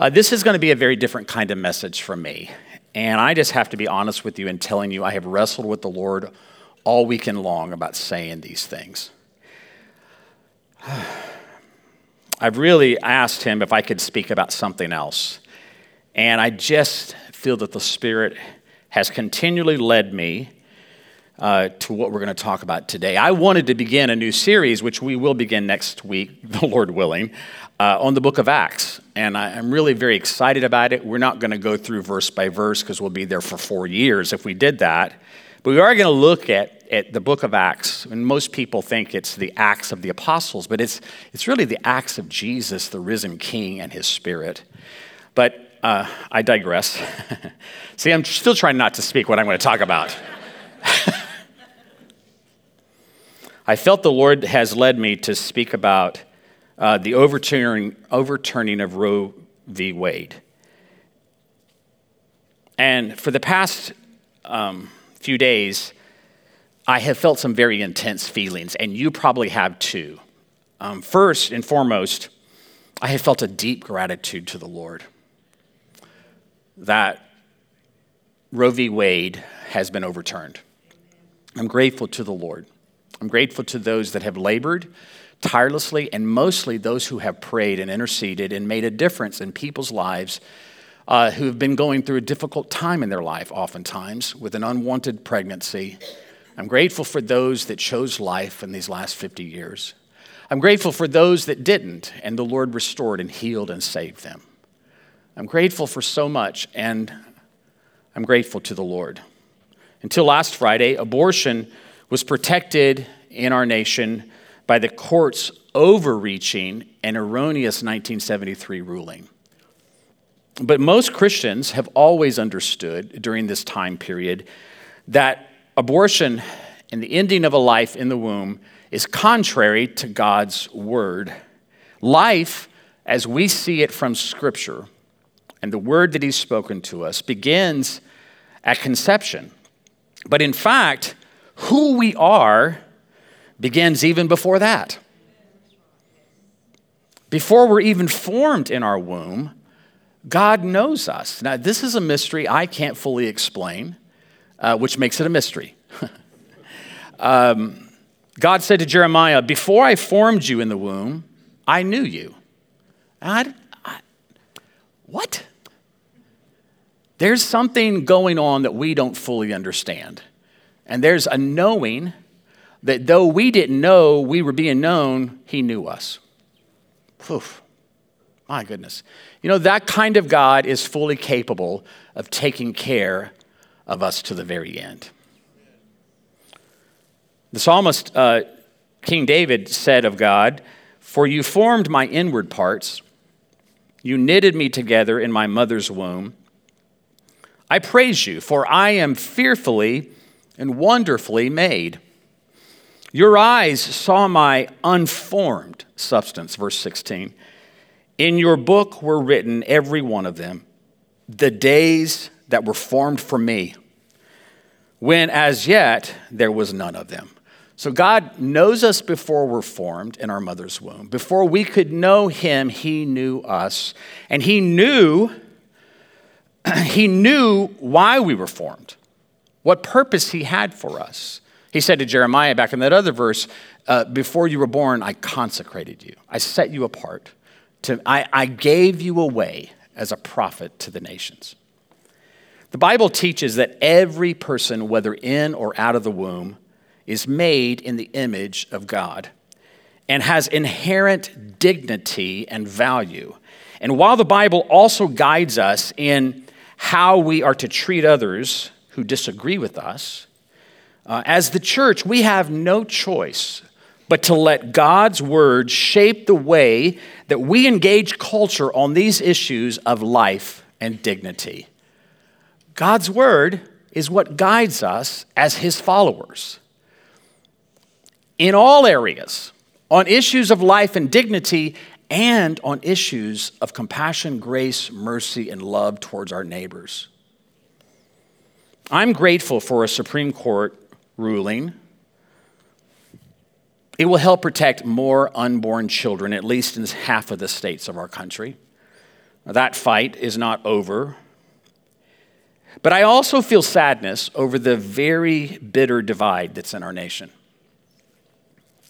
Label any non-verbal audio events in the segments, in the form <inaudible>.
Uh, this is going to be a very different kind of message from me. And I just have to be honest with you in telling you I have wrestled with the Lord all weekend long about saying these things. <sighs> I've really asked him if I could speak about something else. And I just feel that the Spirit has continually led me uh, to what we're going to talk about today. I wanted to begin a new series, which we will begin next week, <laughs> the Lord willing, uh, on the book of Acts. And I, am really very excited about it. We're not going to go through verse by verse because we'll be there for four years if we did that. But we are going to look at, at the book of Acts. And most people think it's the Acts of the Apostles, but it's, it's really the Acts of Jesus, the risen King, and his Spirit. But uh, I digress. <laughs> See, I'm still trying not to speak what I'm going to talk about. <laughs> I felt the Lord has led me to speak about uh, the overturning, overturning of Roe v. Wade. And for the past um, few days, I have felt some very intense feelings, and you probably have too. Um, first and foremost, I have felt a deep gratitude to the Lord that Roe v. Wade has been overturned. I'm grateful to the Lord. I'm grateful to those that have labored tirelessly, and mostly those who have prayed and interceded and made a difference in people's lives uh, who have been going through a difficult time in their life, oftentimes with an unwanted pregnancy. I'm grateful for those that chose life in these last 50 years. I'm grateful for those that didn't, and the Lord restored and healed and saved them. I'm grateful for so much, and I'm grateful to the Lord. Until last Friday, abortion was protected in our nation by the court's overreaching and erroneous 1973 ruling. But most Christians have always understood during this time period that abortion and the ending of a life in the womb is contrary to God's word. Life, as we see it from Scripture, and the word that He's spoken to us, begins at conception. But in fact, who we are begins even before that. Before we're even formed in our womb, God knows us. Now, this is a mystery I can't fully explain, uh, which makes it a mystery. <laughs> um, God said to Jeremiah, Before I formed you in the womb, I knew you. I, I, what? There's something going on that we don't fully understand. And there's a knowing that though we didn't know we were being known, he knew us. Oof. My goodness. You know, that kind of God is fully capable of taking care of us to the very end. The psalmist, uh, King David, said of God, For you formed my inward parts, you knitted me together in my mother's womb. I praise you, for I am fearfully and wonderfully made. Your eyes saw my unformed substance, verse 16. In your book were written, every one of them, the days that were formed for me, when as yet there was none of them. So God knows us before we're formed in our mother's womb. Before we could know him, he knew us. And he knew <clears throat> he knew why we were formed, what purpose he had for us. He said to Jeremiah back in that other verse, uh, Before you were born, I consecrated you, I set you apart. To, I, I gave you away as a prophet to the nations. The Bible teaches that every person, whether in or out of the womb, is made in the image of God and has inherent dignity and value. And while the Bible also guides us in how we are to treat others who disagree with us, uh, as the church, we have no choice but to let God's word shape the way that we engage culture on these issues of life and dignity. God's word is what guides us as his followers. In all areas, on issues of life and dignity, and on issues of compassion, grace, mercy, and love towards our neighbors. I'm grateful for a Supreme Court ruling. It will help protect more unborn children, at least in half of the states of our country. That fight is not over. But I also feel sadness over the very bitter divide that's in our nation.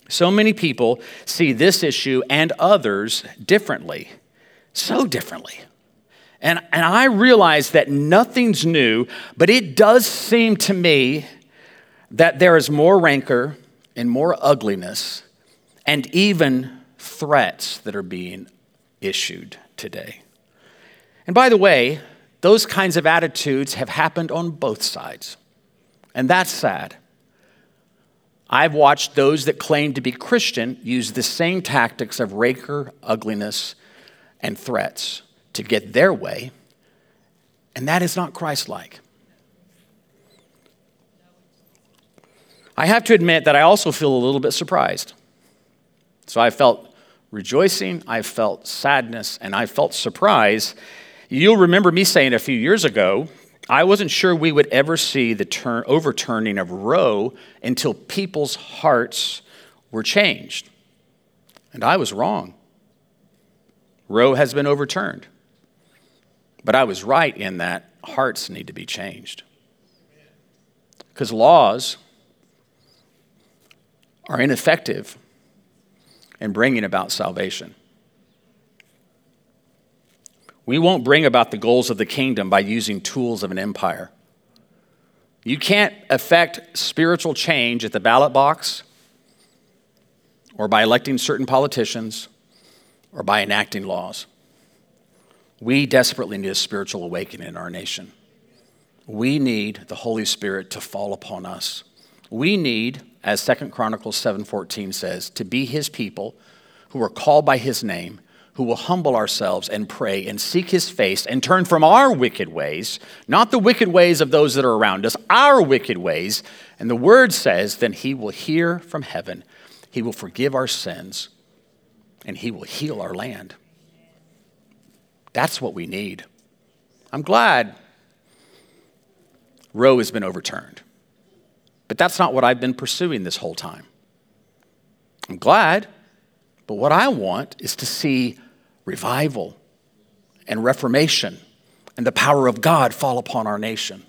So many people see this issue and others differently, so differently. And, and I realize that nothing's new, but it does seem to me that there is more rancor and more ugliness and even threats that are being issued today. And by the way, those kinds of attitudes have happened on both sides. And that's sad. I've watched those that claim to be Christian use the same tactics of rancor, ugliness, and threats to get their way, and that is not Christ like. I have to admit that I also feel a little bit surprised. So I felt rejoicing, I felt sadness, and I felt surprise. You'll remember me saying a few years ago, I wasn't sure we would ever see the turn, overturning of Roe until people's hearts were changed. And I was wrong. Roe has been overturned. But I was right in that hearts need to be changed. Because laws are ineffective in bringing about salvation. We won't bring about the goals of the kingdom by using tools of an empire. You can't affect spiritual change at the ballot box or by electing certain politicians or by enacting laws. We desperately need a spiritual awakening in our nation. We need the Holy Spirit to fall upon us. We need, as Second Chronicles 7:14 says, to be his people who are called by his name, who will humble ourselves and pray and seek his face and turn from our wicked ways, not the wicked ways of those that are around us, our wicked ways. And the word says, then he will hear from heaven. He will forgive our sins and he will heal our land. That's what we need. I'm glad Roe has been overturned. But that's not what I've been pursuing this whole time. I'm glad, but what I want is to see revival and reformation and the power of God fall upon our nation.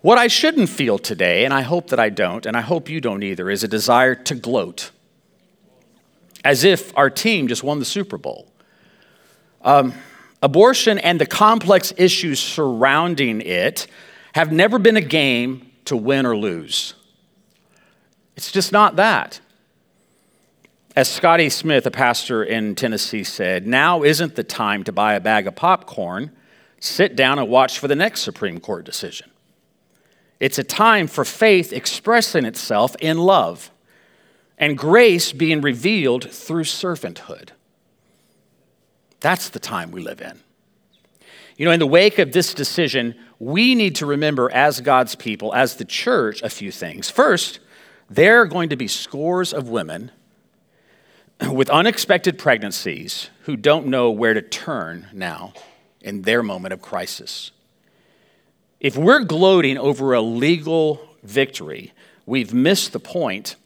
What I shouldn't feel today, and I hope that I don't, and I hope you don't either, is a desire to gloat as if our team just won the Super Bowl. Um, abortion and the complex issues surrounding it have never been a game to win or lose. It's just not that. As Scotty Smith, a pastor in Tennessee, said, now isn't the time to buy a bag of popcorn, sit down and watch for the next Supreme Court decision. It's a time for faith expressing itself in love and grace being revealed through servanthood. That's the time we live in. You know, in the wake of this decision, we need to remember as God's people, as the church, a few things. First, there are going to be scores of women with unexpected pregnancies who don't know where to turn now in their moment of crisis. If we're gloating over a legal victory, we've missed the point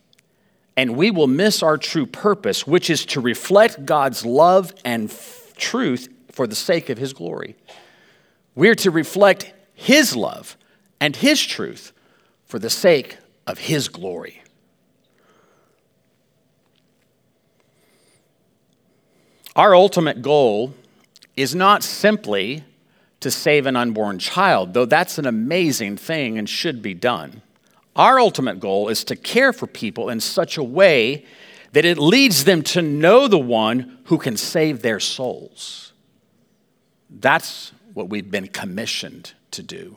and we will miss our true purpose, which is to reflect God's love and truth for the sake of His glory. We're to reflect His love and His truth for the sake of His glory. Our ultimate goal is not simply to save an unborn child, though that's an amazing thing and should be done. Our ultimate goal is to care for people in such a way that it leads them to know the one who can save their souls. That's what we've been commissioned to do.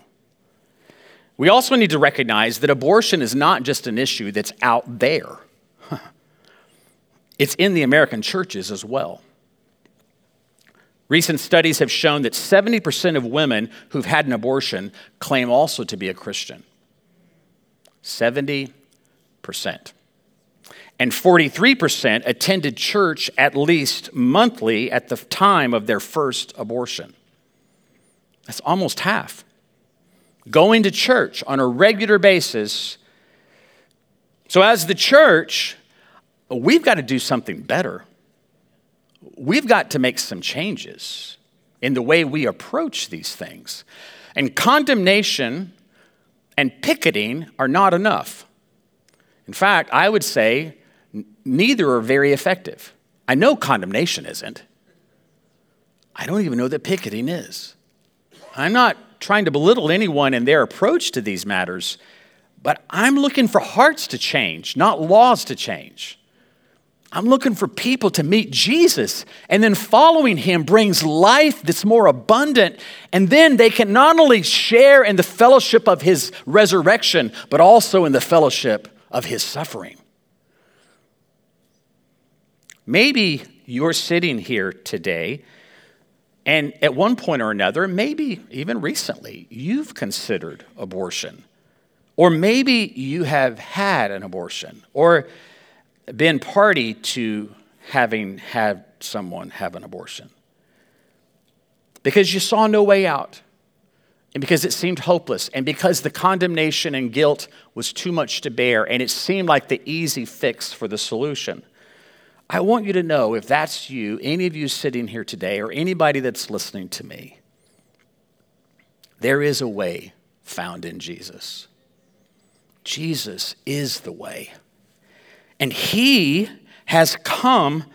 We also need to recognize that abortion is not just an issue that's out there, <laughs> it's in the American churches as well. Recent studies have shown that 70% of women who've had an abortion claim also to be a Christian. 70% and 43% attended church at least monthly at the time of their first abortion. That's almost half. Going to church on a regular basis. So, as the church, we've got to do something better. we've got to make some changes in the way we approach these things. And condemnation and picketing are not enough. In fact, I would say neither are very effective. I know condemnation isn't. I don't even know that picketing is. I'm not trying to belittle anyone in their approach to these matters, but I'm looking for hearts to change, not laws to change. I'm looking for people to meet Jesus, and then following him brings life that's more abundant. And then they can not only share in the fellowship of his resurrection, but also in the fellowship of his suffering. Maybe you're sitting here today, and at one point or another, maybe even recently, you've considered abortion. Or maybe you have had an abortion, or been party to having had someone have an abortion. Because you saw no way out, and because it seemed hopeless, and because the condemnation and guilt was too much to bear, and it seemed like the easy fix for the solution. I want you to know if that's you, any of you sitting here today, or anybody that's listening to me, there is a way found in Jesus. Jesus is the way. And He has come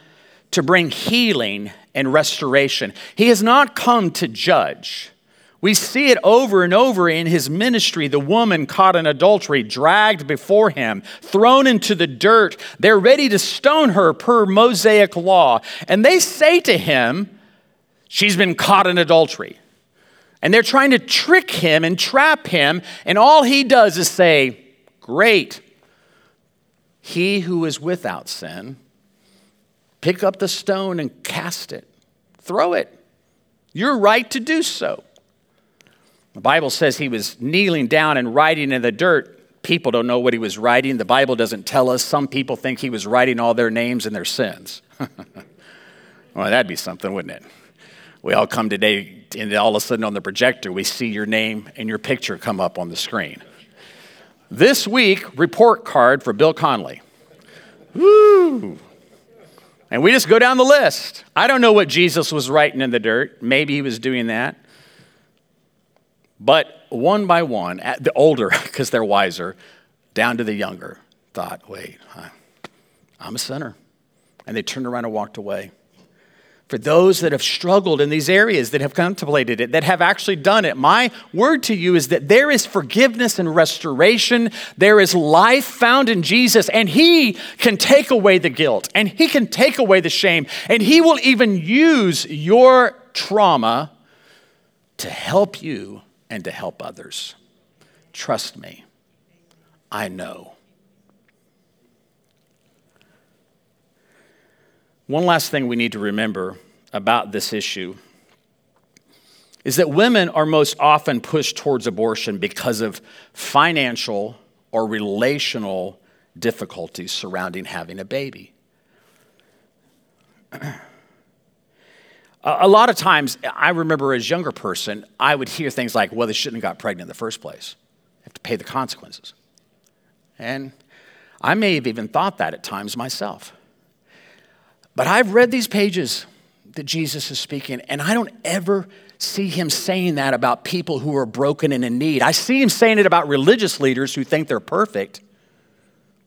to bring healing and restoration. He has not come to judge. We see it over and over in his ministry. The woman caught in adultery, dragged before him, thrown into the dirt. They're ready to stone her per Mosaic law. And they say to him, She's been caught in adultery. And they're trying to trick him and trap him. And all he does is say, Great. He who is without sin, pick up the stone and cast it, throw it. You're right to do so. The Bible says he was kneeling down and writing in the dirt. People don't know what he was writing. The Bible doesn't tell us. Some people think he was writing all their names and their sins. <laughs> well, that'd be something, wouldn't it? We all come today, and all of a sudden on the projector, we see your name and your picture come up on the screen. This week, report card for Bill Conley. Woo! And we just go down the list. I don't know what Jesus was writing in the dirt. Maybe he was doing that. But one by one, the older, <laughs> because they're wiser, down to the younger, thought, wait, I'm a sinner. And they turned around and walked away. For those that have struggled in these areas, that have contemplated it, that have actually done it, my word to you is that there is forgiveness and restoration. There is life found in Jesus, and He can take away the guilt, and He can take away the shame, and He will even use your trauma to help you and to help others. Trust me, I know. One last thing we need to remember about this issue is that women are most often pushed towards abortion because of financial or relational difficulties surrounding having a baby. <clears throat> A lot of times, I remember as a younger person, I would hear things like, well, they shouldn't have got pregnant in the first place. They have to pay the consequences. And I may have even thought that at times myself. But I've read these pages that Jesus is speaking, and I don't ever see him saying that about people who are broken and in need. I see him saying it about religious leaders who think they're perfect.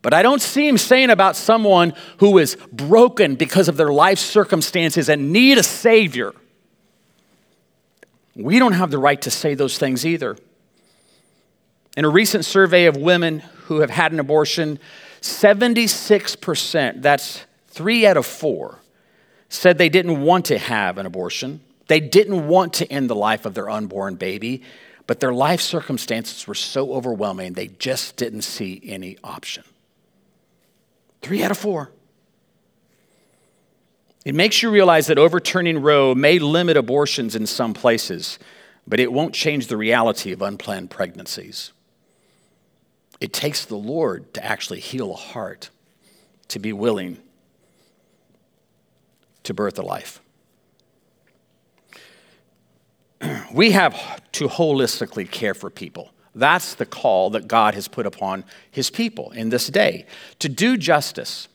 But I don't see him saying about someone who is broken because of their life circumstances and need a Savior. We don't have the right to say those things either. In a recent survey of women who have had an abortion, 76%, that's three out of four, said they didn't want to have an abortion. They didn't want to end the life of their unborn baby, but their life circumstances were so overwhelming, they just didn't see any option. Three out of four. It makes you realize that overturning Roe may limit abortions in some places, but it won't change the reality of unplanned pregnancies. It takes the Lord to actually heal a heart, to be willing to birth a life. <clears throat> We have to holistically care for people. That's the call that God has put upon his people in this day to do justice,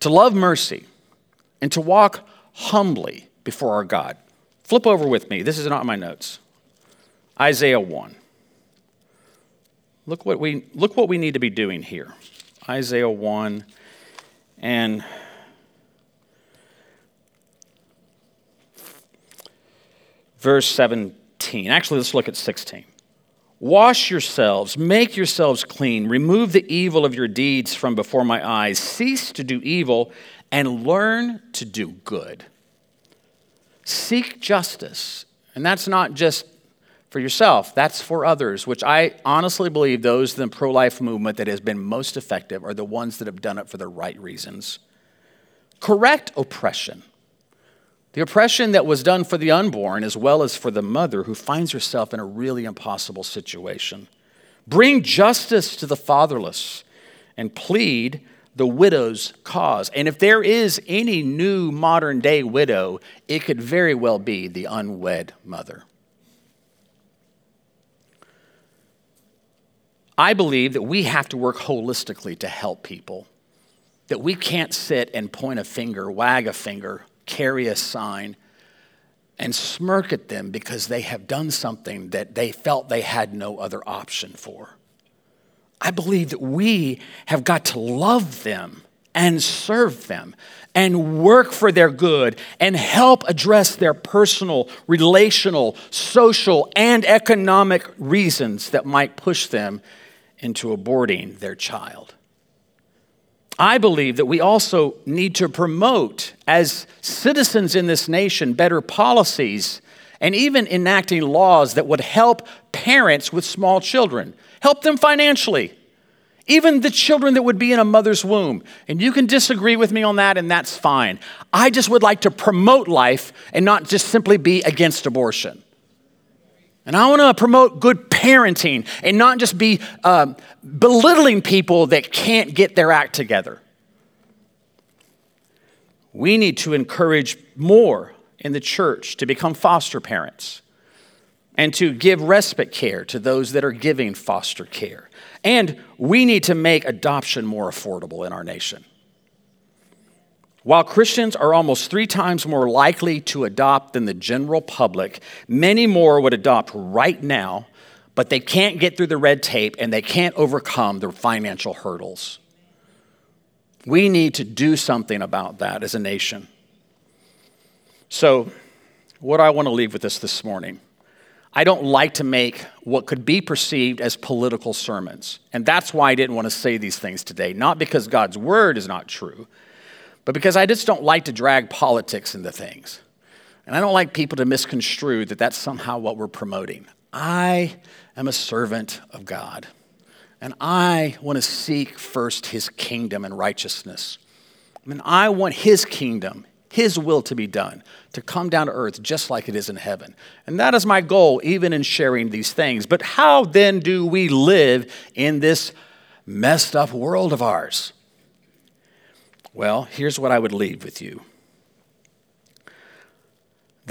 to love mercy, and to walk humbly before our God. Flip over with me. This is not in my notes. Isaiah 1. Look what we, look what we need to be doing here. Isaiah 1 and verse 17. Actually, let's look at 16. Wash yourselves, make yourselves clean, remove the evil of your deeds from before my eyes, cease to do evil, and learn to do good. Seek justice. And that's not just for yourself, that's for others, which I honestly believe those in the pro life movement that has been most effective are the ones that have done it for the right reasons. Correct oppression the oppression that was done for the unborn as well as for the mother who finds herself in a really impossible situation. Bring justice to the fatherless and plead the widow's cause. And if there is any new modern day widow, it could very well be the unwed mother. I believe that we have to work holistically to help people, that we can't sit and point a finger, wag a finger, carry a sign, and smirk at them because they have done something that they felt they had no other option for. I believe that we have got to love them and serve them and work for their good and help address their personal, relational, social, and economic reasons that might push them into aborting their child. I believe that we also need to promote, as citizens in this nation, better policies and even enacting laws that would help parents with small children, help them financially, even the children that would be in a mother's womb. And you can disagree with me on that, and that's fine. I just would like to promote life and not just simply be against abortion. And I want to promote good parenting and not just be um, belittling people that can't get their act together. We need to encourage more in the church to become foster parents and to give respite care to those that are giving foster care. And we need to make adoption more affordable in our nation. While Christians are almost three times more likely to adopt than the general public, many more would adopt right now, but they can't get through the red tape and they can't overcome their financial hurdles. We need to do something about that as a nation. So, what I want to leave with this this morning? I don't like to make what could be perceived as political sermons. And that's why I didn't want to say these things today. Not because God's word is not true, but because I just don't like to drag politics into things. And I don't like people to misconstrue that that's somehow what we're promoting. I am a servant of God, and I want to seek first his kingdom and righteousness. I mean, I want his kingdom, his will to be done, to come down to earth just like it is in heaven. And that is my goal, even in sharing these things. But how then do we live in this messed up world of ours? Well, here's what I would leave with you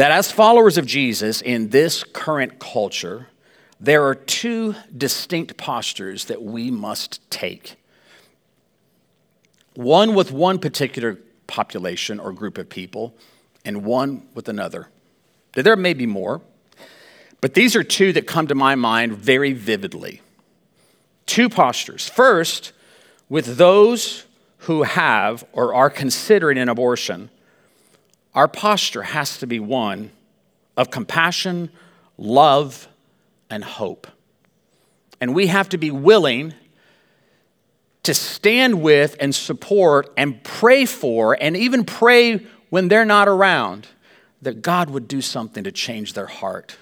that as followers of Jesus in this current culture, there are two distinct postures that we must take. One with one particular population or group of people, and one with another. There may be more, but these are two that come to my mind very vividly. Two postures. First, with those who have or are considering an abortion, our posture has to be one of compassion, love, and hope. And we have to be willing to stand with and support and pray for, and even pray when they're not around, that God would do something to change their heart.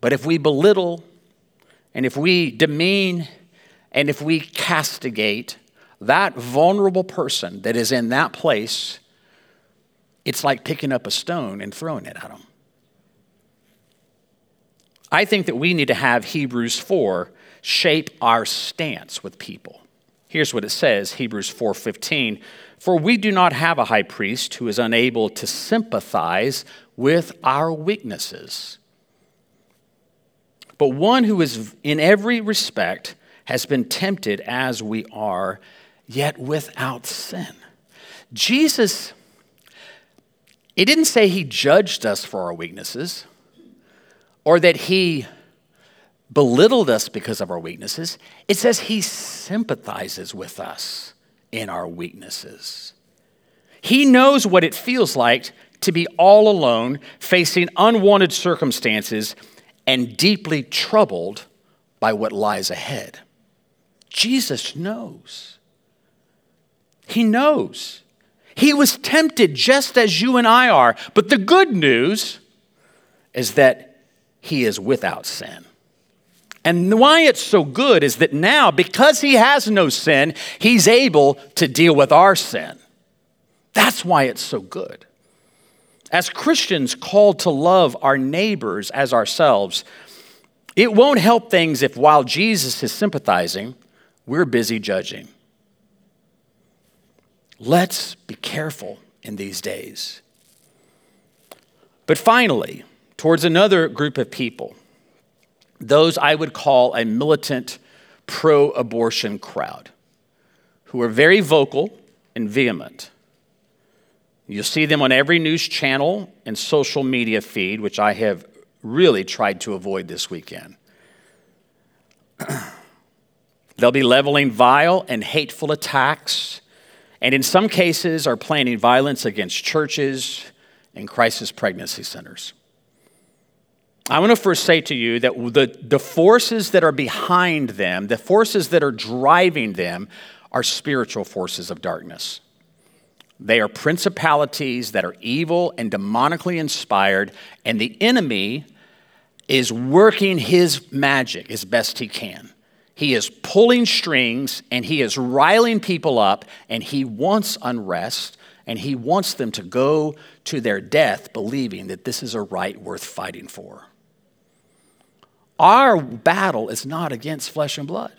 But if we belittle, and if we demean, and if we castigate, that vulnerable person that is in that place, it's like picking up a stone and throwing it at them. I think that we need to have Hebrews 4 shape our stance with people. Here's what it says, Hebrews 4:15, "For we do not have a high priest who is unable to sympathize with our weaknesses, but one who is in every respect has been tempted as we are, yet without sin. Jesus it didn't say he judged us for our weaknesses or that he belittled us because of our weaknesses. It says he sympathizes with us in our weaknesses. He knows what it feels like to be all alone, facing unwanted circumstances, and deeply troubled by what lies ahead. Jesus knows. He knows. He was tempted just as you and I are. But the good news is that he is without sin. And why it's so good is that now, because he has no sin, he's able to deal with our sin. That's why it's so good. As Christians called to love our neighbors as ourselves, it won't help things if while Jesus is sympathizing, we're busy judging. Let's be careful in these days. But finally, towards another group of people, those I would call a militant pro abortion crowd, who are very vocal and vehement. You'll see them on every news channel and social media feed, which I have really tried to avoid this weekend. <clears throat> They'll be leveling vile and hateful attacks, and in some cases, are planning violence against churches and crisis pregnancy centers. I want to first say to you that the, the forces that are behind them, the forces that are driving them, are spiritual forces of darkness. They are principalities that are evil and demonically inspired, and the enemy is working his magic as best he can. He is pulling strings and he is riling people up, and he wants unrest and he wants them to go to their death believing that this is a right worth fighting for. Our battle is not against flesh and blood.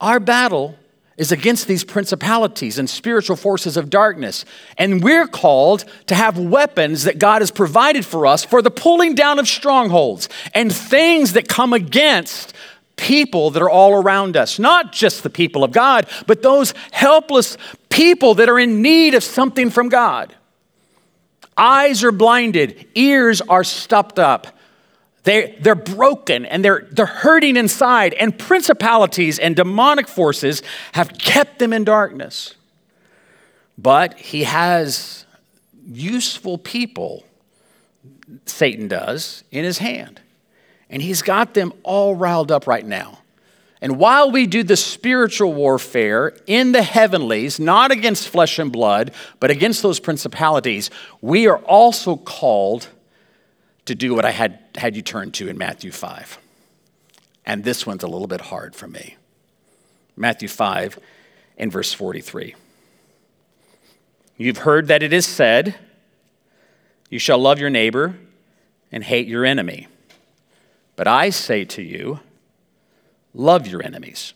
Our battle is against these principalities and spiritual forces of darkness. And we're called to have weapons that God has provided for us for the pulling down of strongholds and things that come against people that are all around us. Not just the people of God, but those helpless people that are in need of something from God. Eyes are blinded, ears are stopped up they, they're broken and they're, they're hurting inside, and principalities and demonic forces have kept them in darkness. But he has useful people, Satan does, in his hand. And he's got them all riled up right now. And while we do the spiritual warfare in the heavenlies, not against flesh and blood, but against those principalities, we are also called to do what I had, had you turn to in Matthew 5. And this one's a little bit hard for me. Matthew 5 and verse 43. You've heard that it is said, You shall love your neighbor and hate your enemy. But I say to you, love your enemies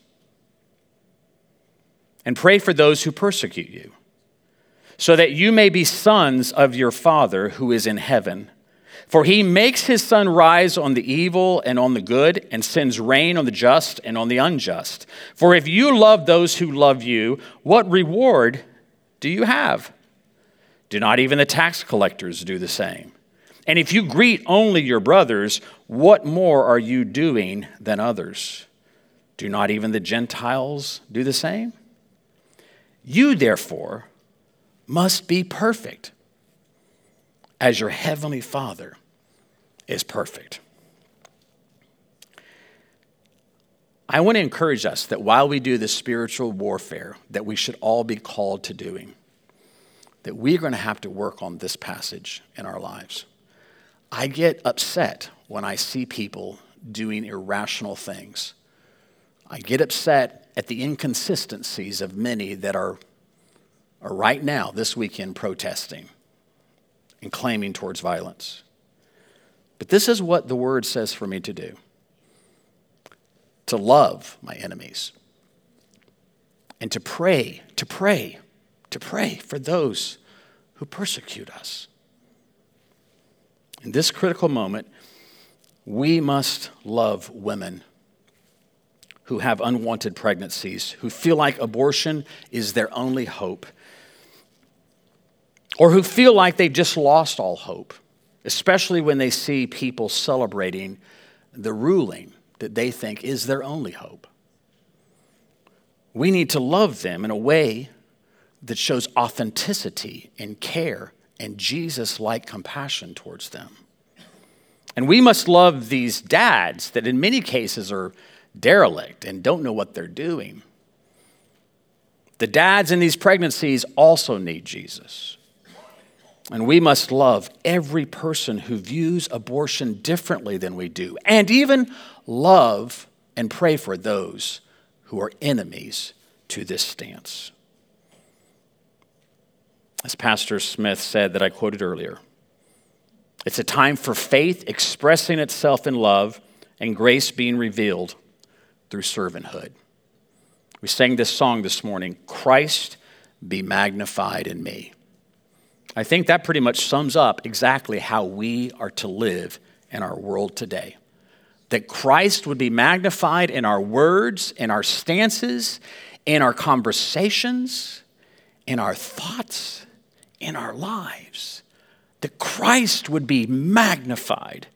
and pray for those who persecute you, so that you may be sons of your Father who is in heaven. For he makes his sun rise on the evil and on the good, and sends rain on the just and on the unjust. For if you love those who love you, what reward do you have? Do not even the tax collectors do the same? And if you greet only your brothers, what more are you doing than others? Do not even the Gentiles do the same? You, therefore, must be perfect as your heavenly Father is perfect. I want to encourage us that while we do this spiritual warfare that we should all be called to doing, that we're going to have to work on this passage in our lives. I get upset when I see people doing irrational things. I get upset at the inconsistencies of many that are, are right now, this weekend, protesting and claiming towards violence. But this is what the word says for me to do to love my enemies and to pray, to pray, to pray for those who persecute us. In this critical moment, we must love women who have unwanted pregnancies, who feel like abortion is their only hope, or who feel like they've just lost all hope, especially when they see people celebrating the ruling that they think is their only hope. We need to love them in a way that shows authenticity and care and Jesus like compassion towards them. And we must love these dads that, in many cases, are derelict and don't know what they're doing. The dads in these pregnancies also need Jesus. And we must love every person who views abortion differently than we do, and even love and pray for those who are enemies to this stance. As Pastor Smith said, that I quoted earlier, it's a time for faith expressing itself in love and grace being revealed through servanthood. We sang this song this morning Christ be magnified in me. I think that pretty much sums up exactly how we are to live in our world today. That Christ would be magnified in our words, in our stances, in our conversations, in our thoughts, in our lives. That Christ would be magnified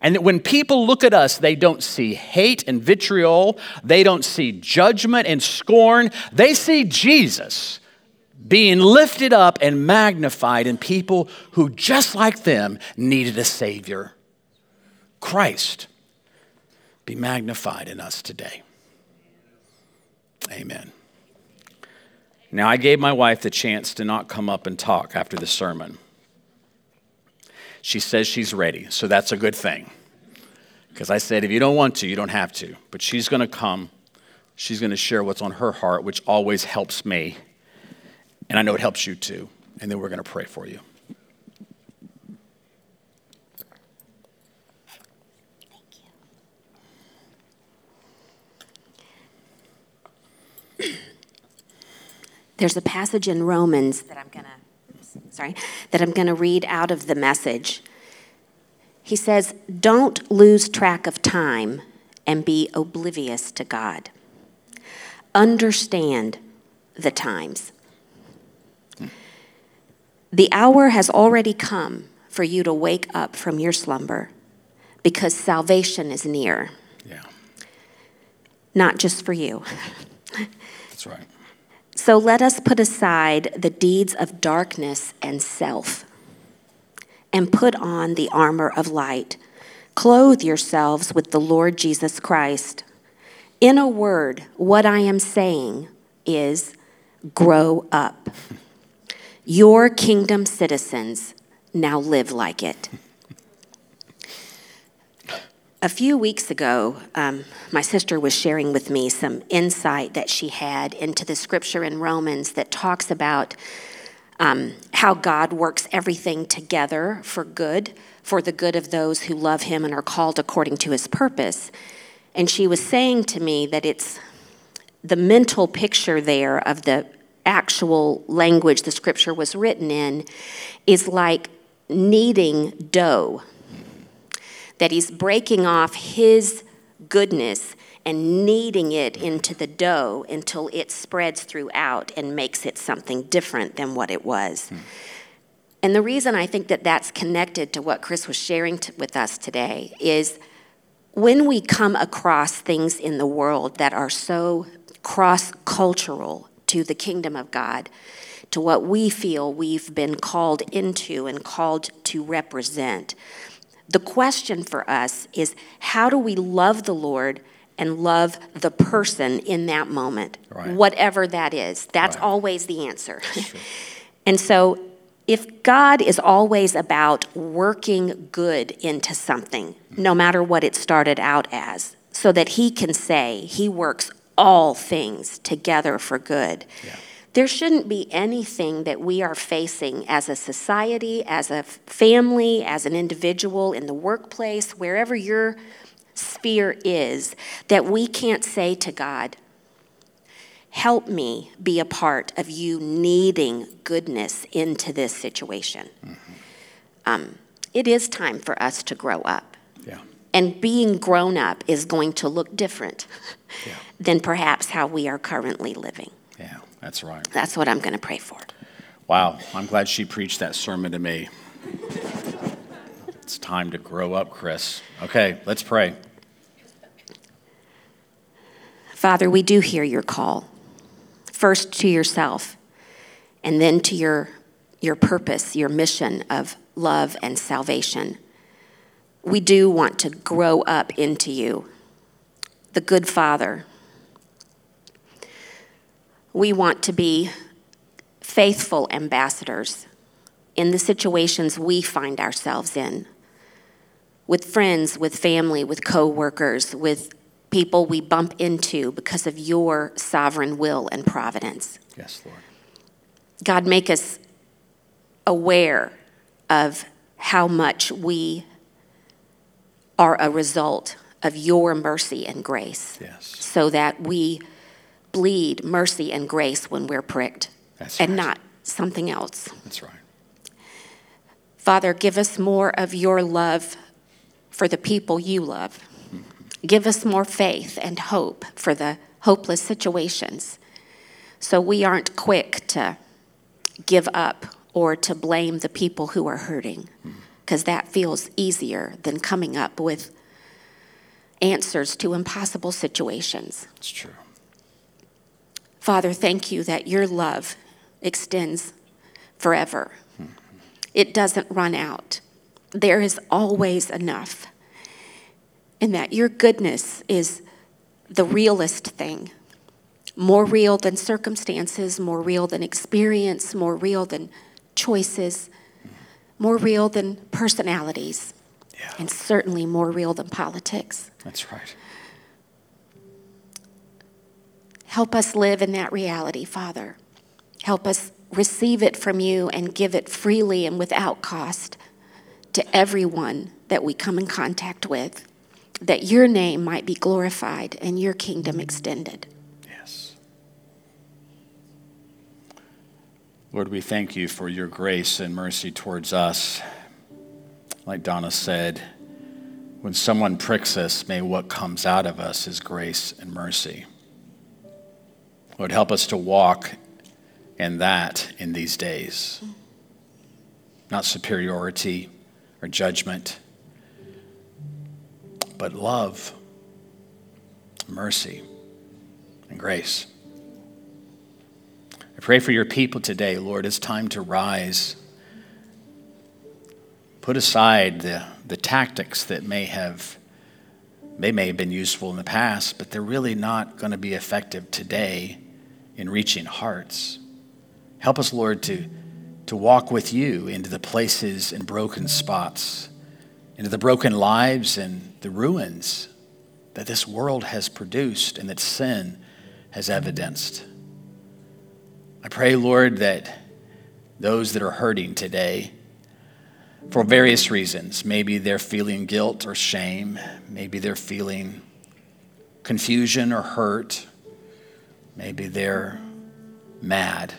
and that when people look at us, they don't see hate and vitriol, they don't see judgment and scorn, they see Jesus being lifted up and magnified in people who, just like them, needed a Savior. Christ be magnified in us today. Amen. Now, I gave my wife the chance to not come up and talk after the sermon. She says she's ready, so that's a good thing. Because I said, if you don't want to, you don't have to. But she's going to come. She's going to share what's on her heart, which always helps me. And I know it helps you too. And then we're going to pray for you. There's a passage in Romans that I'm going to sorry, that I'm going to read out of the message. He says, Don't lose track of time and be oblivious to God. Understand the times. The hour has already come for you to wake up from your slumber because salvation is near. Yeah. Not just for you. That's right. So let us put aside the deeds of darkness and self and put on the armor of light. Clothe yourselves with the Lord Jesus Christ. In a word, what I am saying is grow up. Your kingdom citizens now live like it. A few weeks ago, um, my sister was sharing with me some insight that she had into the scripture in Romans that talks about um, how God works everything together for good, for the good of those who love Him and are called according to His purpose. And she was saying to me that it's the mental picture there of the actual language the scripture was written in is like kneading dough that he's breaking off his goodness and kneading it into the dough until it spreads throughout and makes it something different than what it was. Hmm. And the reason I think that that's connected to what Chris was sharing t- with us today is when we come across things in the world that are so cross cultural to the kingdom of God, to what we feel we've been called into and called to represent, the question for us is how do we love the Lord and love the person in that moment, right. whatever that is? That's right. always the answer. <laughs> and so, if God is always about working good into something, hmm. no matter what it started out as, so that He can say He works all things together for good. Yeah there shouldn't be anything that we are facing as a society, as a family, as an individual, in the workplace, wherever your sphere is, that we can't say to God, Help me be a part of you kneading goodness into this situation. Mm-hmm. Um, it is time for us to grow up. Yeah. And being grown up is going to look different yeah. <laughs> than perhaps how we are currently living. That's right. That's what I'm going to pray for. Wow, I'm glad she preached that sermon to me. It's time to grow up, Chris. Okay, let's pray. Father, we do hear your call. First to yourself, and then to your, your purpose, your mission of love and salvation. We do want to grow up into you, the good Father. We want to be faithful ambassadors in the situations we find ourselves in with friends, with family, with coworkers, with people we bump into because of your sovereign will and providence. Yes, Lord. God, make us aware of how much we are a result of your mercy and grace. Yes. So that we bleed mercy and grace when we're pricked That's and right. not something else. That's right. Father, give us more of your love for the people you love. Give us more faith and hope for the hopeless situations so we aren't quick to give up or to blame the people who are hurting because that feels easier than coming up with answers to impossible situations. It's true. Father, thank you that your love extends forever. It doesn't run out. There is always enough. And that your goodness is the realest thing more real than circumstances, more real than experience, more real than choices, more real than personalities, Yeah. and certainly more real than politics. That's right. Help us live in that reality, Father. Help us receive it from you and give it freely and without cost to everyone that we come in contact with, that your name might be glorified and your kingdom extended. Yes. Lord, we thank you for your grace and mercy towards us. Like Donna said, when someone pricks us, may what comes out of us is grace and mercy. Lord, help us to walk in that in these days. Not superiority or judgment, but love, mercy, and grace. I pray for your people today, Lord. It's time to rise. Put aside the, the tactics that may have they may have been useful in the past, but they're really not going to be effective today in reaching hearts. Help us, Lord, to, to walk with you into the places and broken spots, into the broken lives and the ruins that this world has produced and that sin has evidenced. I pray, Lord, that those that are hurting today, for various reasons, maybe they're feeling guilt or shame, maybe they're feeling confusion or hurt, maybe they're mad,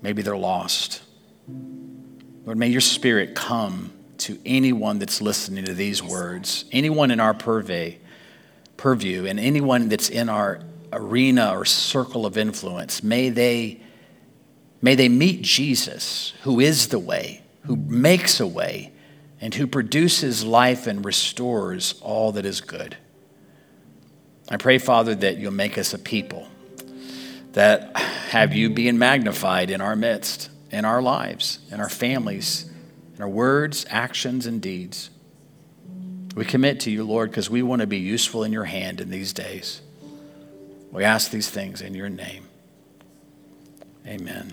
maybe they're lost. Lord, may your spirit come to anyone that's listening to these words, anyone in our purvey, purview, and anyone that's in our arena or circle of influence. May they, may they meet Jesus, who is the way, who makes a way, and who produces life and restores all that is good. I pray, Father, that you'll make us a people that have you being magnified in our midst, in our lives, in our families, in our words, actions, and deeds. We commit to you, Lord, because we want to be useful in your hand in these days. We ask these things in your name. Amen.